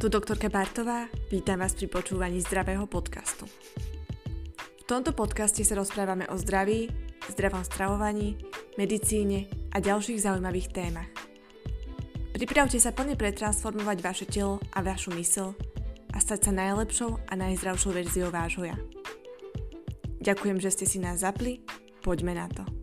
Tu doktorka Bartová, vítam vás pri počúvaní zdravého podcastu. V tomto podcaste sa rozprávame o zdraví, zdravom stravovaní, medicíne a ďalších zaujímavých témach. Pripravte sa plne pretransformovať vaše telo a vašu mysl a stať sa najlepšou a najzdravšou verziou vášho ja. Ďakujem, že ste si nás zapli, poďme na to.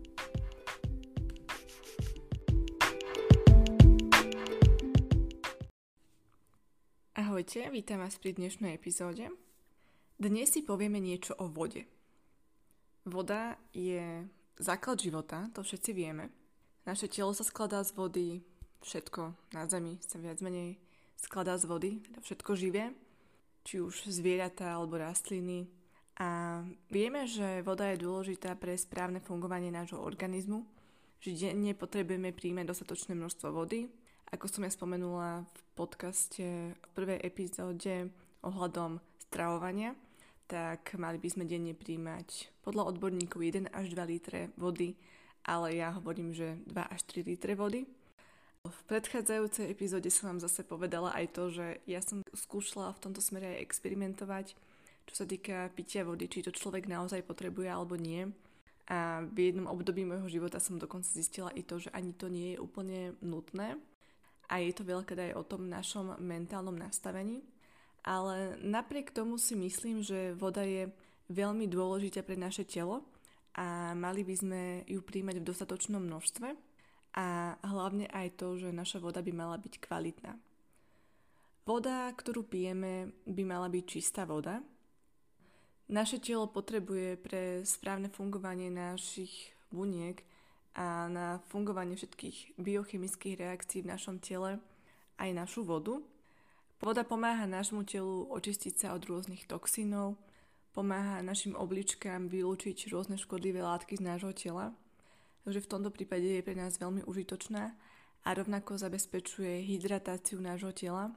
Ahojte, vítam vás pri dnešnej epizóde. Dnes si povieme niečo o vode. Voda je základ života, to všetci vieme. Naše telo sa skladá z vody, všetko na Zemi sa viac menej skladá z vody, teda všetko živé, či už zvieratá alebo rastliny. A vieme, že voda je dôležitá pre správne fungovanie nášho organizmu, že denne potrebujeme príjmať dostatočné množstvo vody, ako som ja spomenula v podcaste v prvej epizóde ohľadom stravovania, tak mali by sme denne príjmať podľa odborníkov 1 až 2 litre vody, ale ja hovorím, že 2 až 3 litre vody. V predchádzajúcej epizóde som vám zase povedala aj to, že ja som skúšala v tomto smere aj experimentovať, čo sa týka pitia vody, či to človek naozaj potrebuje alebo nie. A v jednom období môjho života som dokonca zistila i to, že ani to nie je úplne nutné a je to veľkedy aj o tom našom mentálnom nastavení. Ale napriek tomu si myslím, že voda je veľmi dôležitá pre naše telo a mali by sme ju príjmať v dostatočnom množstve a hlavne aj to, že naša voda by mala byť kvalitná. Voda, ktorú pijeme, by mala byť čistá voda. Naše telo potrebuje pre správne fungovanie našich buniek a na fungovanie všetkých biochemických reakcií v našom tele aj našu vodu. Voda pomáha nášmu telu očistiť sa od rôznych toxínov, pomáha našim obličkám vylúčiť rôzne škodlivé látky z nášho tela, takže v tomto prípade je pre nás veľmi užitočná a rovnako zabezpečuje hydratáciu nášho tela.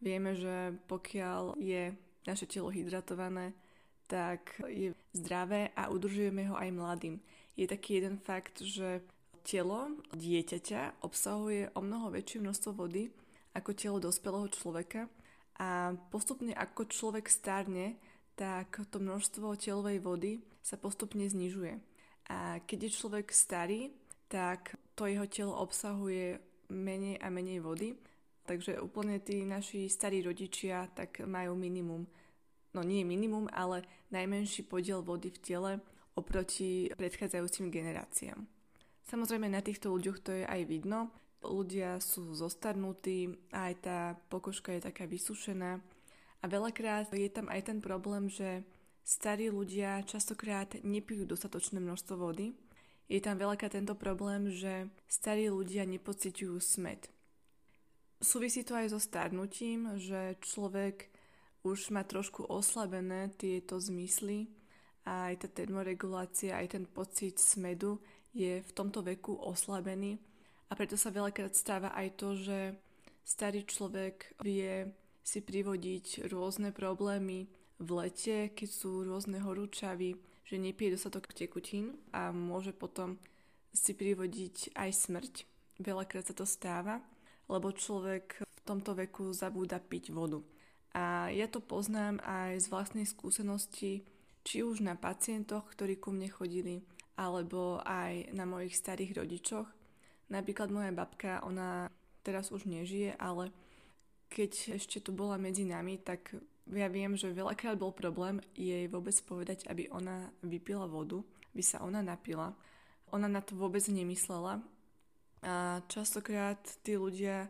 Vieme, že pokiaľ je naše telo hydratované, tak je zdravé a udržujeme ho aj mladým je taký jeden fakt, že telo dieťaťa obsahuje o mnoho väčšie množstvo vody ako telo dospelého človeka a postupne ako človek starne, tak to množstvo telovej vody sa postupne znižuje. A keď je človek starý, tak to jeho telo obsahuje menej a menej vody, takže úplne tí naši starí rodičia tak majú minimum, no nie minimum, ale najmenší podiel vody v tele oproti predchádzajúcim generáciám. Samozrejme na týchto ľuďoch to je aj vidno. Ľudia sú zostarnutí aj tá pokožka je taká vysušená. A veľakrát je tam aj ten problém, že starí ľudia častokrát nepijú dostatočné množstvo vody. Je tam veľakrát tento problém, že starí ľudia nepociťujú smet. Súvisí to aj so starnutím, že človek už má trošku oslabené tieto zmysly a aj tá termoregulácia, aj ten pocit smedu je v tomto veku oslabený a preto sa veľakrát stáva aj to, že starý človek vie si privodiť rôzne problémy v lete, keď sú rôzne horúčavy, že nepije dostatok tekutín a môže potom si privodiť aj smrť. Veľakrát sa to stáva, lebo človek v tomto veku zabúda piť vodu. A ja to poznám aj z vlastnej skúsenosti, či už na pacientoch, ktorí ku mne chodili, alebo aj na mojich starých rodičoch. Napríklad moja babka, ona teraz už nežije, ale keď ešte tu bola medzi nami, tak ja viem, že veľakrát bol problém jej vôbec povedať, aby ona vypila vodu, aby sa ona napila. Ona na to vôbec nemyslela a častokrát tí ľudia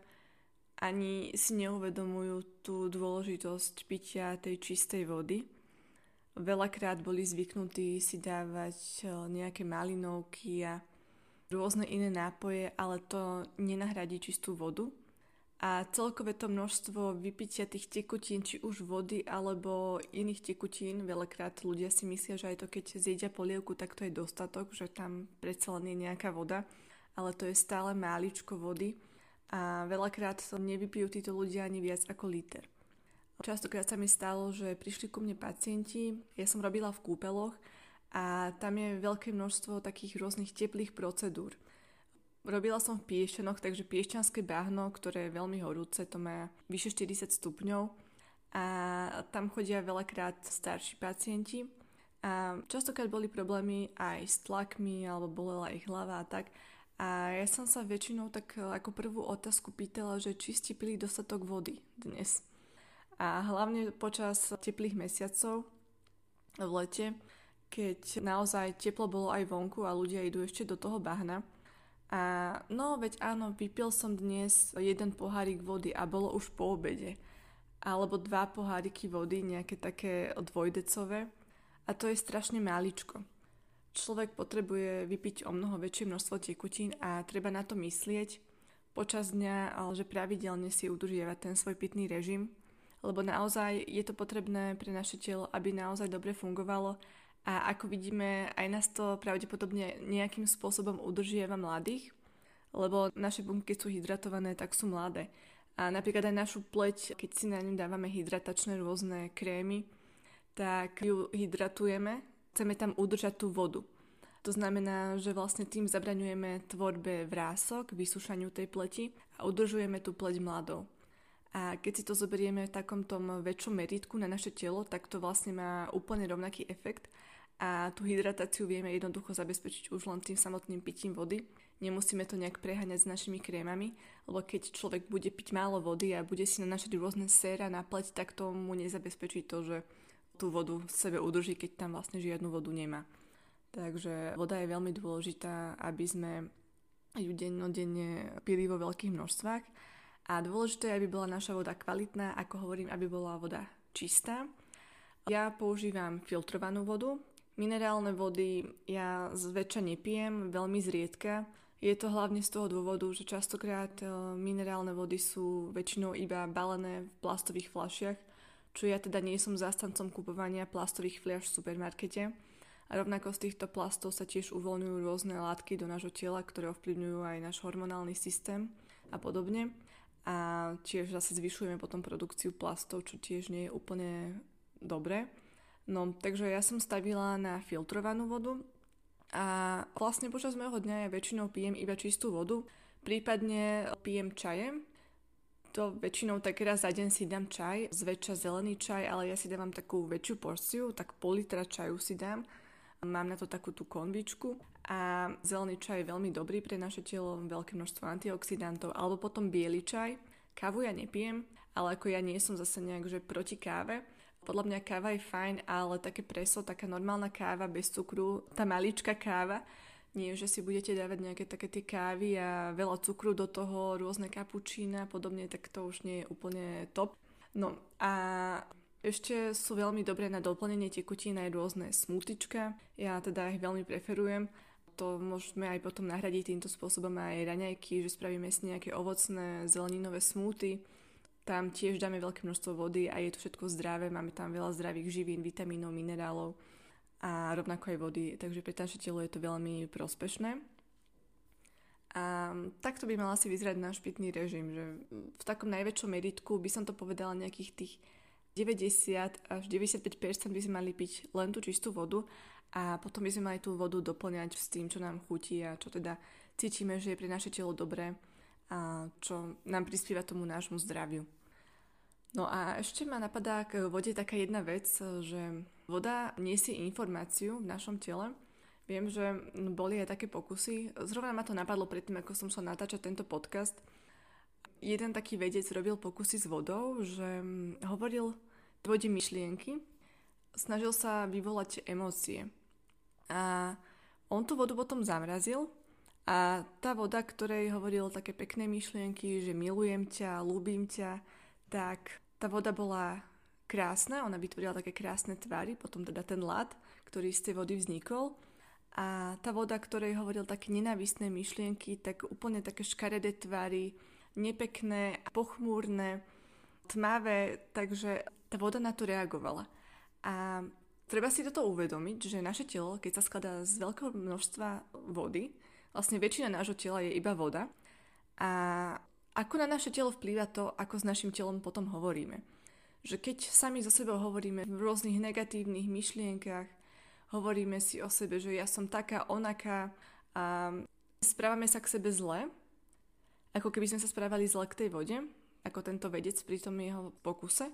ani si neuvedomujú tú dôležitosť pitia tej čistej vody. Veľakrát boli zvyknutí si dávať eh, nejaké malinovky a rôzne iné nápoje, ale to nenahradí čistú vodu. A celkové to množstvo vypitia tých tekutín, či už vody alebo iných tekutín, veľakrát ľudia si myslia, že aj to keď zjedia polievku, tak to je dostatok, že tam predsa len je nejaká voda, ale to je stále máličko vody a veľakrát to nevypijú títo ľudia ani viac ako liter. Častokrát sa mi stalo, že prišli ku mne pacienti, ja som robila v kúpeloch a tam je veľké množstvo takých rôznych teplých procedúr. Robila som v Piešťanoch, takže Piešťanské bahno, ktoré je veľmi horúce, to má vyše 40 stupňov a tam chodia veľakrát starší pacienti a častokrát boli problémy aj s tlakmi alebo bolela ich hlava a tak. A ja som sa väčšinou tak ako prvú otázku pýtala, že či ste pili dostatok vody dnes. A hlavne počas teplých mesiacov v lete, keď naozaj teplo bolo aj vonku a ľudia idú ešte do toho bahna, a no, veď áno, vypil som dnes jeden pohárik vody a bolo už po obede. Alebo dva poháriky vody, nejaké také dvojdecové. A to je strašne máličko. Človek potrebuje vypiť o mnoho väčšie množstvo tekutín a treba na to myslieť počas dňa, že pravidelne si udržiavať ten svoj pitný režim, lebo naozaj je to potrebné pre naše telo, aby naozaj dobre fungovalo a ako vidíme, aj nás to pravdepodobne nejakým spôsobom udržiava mladých, lebo naše bunky sú hydratované, tak sú mladé. A napríklad aj našu pleť, keď si na ňu dávame hydratačné rôzne krémy, tak ju hydratujeme, chceme tam udržať tú vodu. To znamená, že vlastne tým zabraňujeme tvorbe vrások, vysúšaniu tej pleti a udržujeme tú pleť mladou. A keď si to zoberieme v takomto väčšom meritku na naše telo, tak to vlastne má úplne rovnaký efekt a tú hydratáciu vieme jednoducho zabezpečiť už len tým samotným pitím vody. Nemusíme to nejak preháňať s našimi krémami, lebo keď človek bude piť málo vody a bude si nanašať rôzne séra na pleť, tak to mu nezabezpečí to, že tú vodu v sebe udrží, keď tam vlastne žiadnu vodu nemá. Takže voda je veľmi dôležitá, aby sme ju dennodenne pili vo veľkých množstvách. A dôležité je, aby bola naša voda kvalitná, ako hovorím, aby bola voda čistá. Ja používam filtrovanú vodu, Minerálne vody ja zväčša nepijem, veľmi zriedka. Je to hlavne z toho dôvodu, že častokrát e, minerálne vody sú väčšinou iba balené v plastových fľašiach, čo ja teda nie som zástancom kupovania plastových fľaš v supermarkete. A rovnako z týchto plastov sa tiež uvoľňujú rôzne látky do nášho tela, ktoré ovplyvňujú aj náš hormonálny systém a podobne. A tiež zase zvyšujeme potom produkciu plastov, čo tiež nie je úplne dobré. No, takže ja som stavila na filtrovanú vodu a vlastne počas môjho dňa ja väčšinou pijem iba čistú vodu, prípadne pijem čaje. To väčšinou tak raz za deň si dám čaj, zväčša zelený čaj, ale ja si dávam takú väčšiu porciu, tak pol litra čaju si dám. Mám na to takú tú konvičku a zelený čaj je veľmi dobrý pre naše telo, veľké množstvo antioxidantov, alebo potom biely čaj. Kávu ja nepijem, ale ako ja nie som zase nejak že proti káve, podľa mňa káva je fajn, ale také preso, taká normálna káva bez cukru, tá maličká káva, nie, že si budete dávať nejaké také tie kávy a veľa cukru do toho, rôzne kapučína a podobne, tak to už nie je úplne top. No a ešte sú veľmi dobré na doplnenie tekutín aj rôzne smutička. Ja teda ich veľmi preferujem. To môžeme aj potom nahradiť týmto spôsobom aj raňajky, že spravíme si nejaké ovocné zeleninové smúty tam tiež dáme veľké množstvo vody a je to všetko zdravé, máme tam veľa zdravých živín, vitamínov, minerálov a rovnako aj vody, takže pre naše telo je to veľmi prospešné. A takto by mal asi vyzerať náš pitný režim, že v takom najväčšom meritku by som to povedala nejakých tých 90 až 95% by sme mali piť len tú čistú vodu a potom by sme mali tú vodu doplňať s tým, čo nám chutí a čo teda cítime, že je pre naše telo dobré a čo nám prispieva tomu nášmu zdraviu. No a ešte ma napadá k vode taká jedna vec, že voda nesie informáciu v našom tele. Viem, že boli aj také pokusy. Zrovna ma to napadlo predtým, ako som šla natáčať tento podcast. Jeden taký vedec robil pokusy s vodou, že hovoril vode myšlienky, snažil sa vyvolať emócie. A on tú vodu potom zamrazil a tá voda, ktorej hovoril také pekné myšlienky, že milujem ťa, ľúbim ťa, tak tá voda bola krásna, ona vytvorila také krásne tvary, potom teda ten lad, ktorý z tej vody vznikol. A tá voda, ktorej hovoril také nenávistné myšlienky, tak úplne také škaredé tvary, nepekné, pochmúrne, tmavé, takže tá voda na to reagovala. A treba si toto uvedomiť, že naše telo, keď sa skladá z veľkého množstva vody, vlastne väčšina nášho tela je iba voda a ako na naše telo vplýva to, ako s našim telom potom hovoríme. Že keď sami zo sebou hovoríme v rôznych negatívnych myšlienkach, hovoríme si o sebe, že ja som taká, onaká a správame sa k sebe zle, ako keby sme sa správali zle k tej vode, ako tento vedec pri tom jeho pokuse,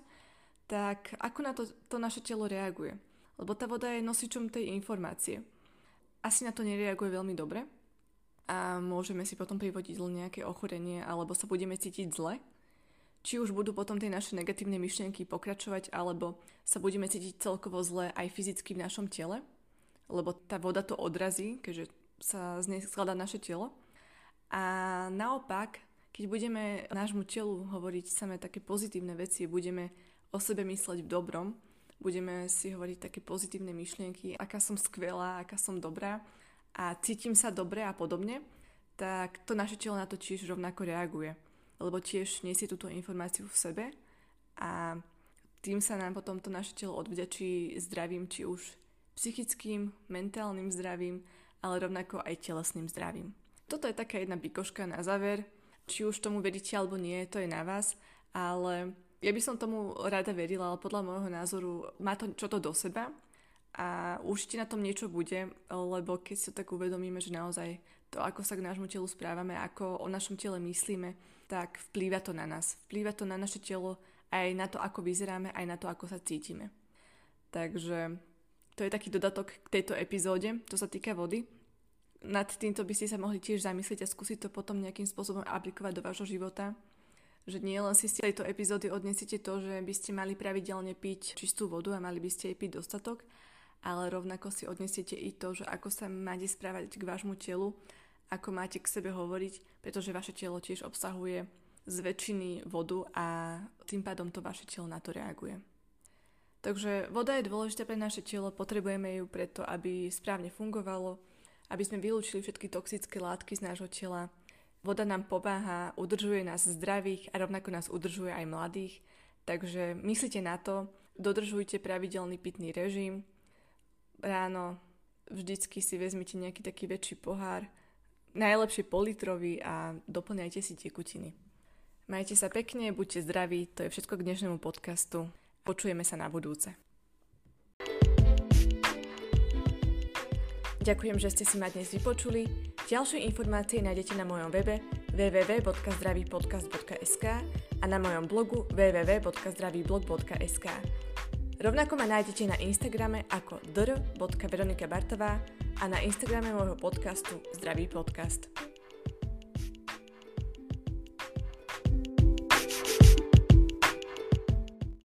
tak ako na to, to naše telo reaguje? Lebo tá voda je nosičom tej informácie. Asi na to nereaguje veľmi dobre a môžeme si potom privodiť nejaké ochorenie alebo sa budeme cítiť zle. Či už budú potom tie naše negatívne myšlienky pokračovať alebo sa budeme cítiť celkovo zle aj fyzicky v našom tele, lebo tá voda to odrazí, keďže sa z nej skladá naše telo. A naopak, keď budeme nášmu telu hovoriť samé také pozitívne veci, budeme o sebe mysleť v dobrom, budeme si hovoriť také pozitívne myšlienky, aká som skvelá, aká som dobrá a cítim sa dobre a podobne, tak to naše telo na to tiež rovnako reaguje. Lebo tiež nesie túto informáciu v sebe a tým sa nám potom to naše telo odvďačí zdravím, či už psychickým, mentálnym zdravím, ale rovnako aj telesným zdravím. Toto je taká jedna bikoška na záver. Či už tomu veríte alebo nie, to je na vás, ale ja by som tomu rada verila, ale podľa môjho názoru má to čo to do seba a určite na tom niečo bude, lebo keď si tak uvedomíme, že naozaj to, ako sa k nášmu telu správame, ako o našom tele myslíme, tak vplýva to na nás. Vplýva to na naše telo aj na to, ako vyzeráme, aj na to, ako sa cítime. Takže to je taký dodatok k tejto epizóde, to sa týka vody nad týmto by ste sa mohli tiež zamyslieť a skúsiť to potom nejakým spôsobom aplikovať do vášho života. Že nie len si z tejto epizódy odnesite to, že by ste mali pravidelne piť čistú vodu a mali by ste jej piť dostatok, ale rovnako si odnesiete i to, že ako sa máte správať k vášmu telu, ako máte k sebe hovoriť, pretože vaše telo tiež obsahuje z väčšiny vodu a tým pádom to vaše telo na to reaguje. Takže voda je dôležitá pre naše telo, potrebujeme ju preto, aby správne fungovalo, aby sme vylúčili všetky toxické látky z nášho tela. Voda nám pomáha, udržuje nás zdravých a rovnako nás udržuje aj mladých. Takže myslite na to, dodržujte pravidelný pitný režim. Ráno vždycky si vezmite nejaký taký väčší pohár, najlepšie politrový a doplňajte si tekutiny. Majte sa pekne, buďte zdraví, to je všetko k dnešnému podcastu. Počujeme sa na budúce. Ďakujem, že ste si ma dnes vypočuli. Ďalšie informácie nájdete na mojom webe www.zdravýpodcast.sk a na mojom blogu www.zdravýblog.sk. Rovnako ma nájdete na Instagrame ako dr.veronikabartová a na Instagrame môjho podcastu Zdravý podcast.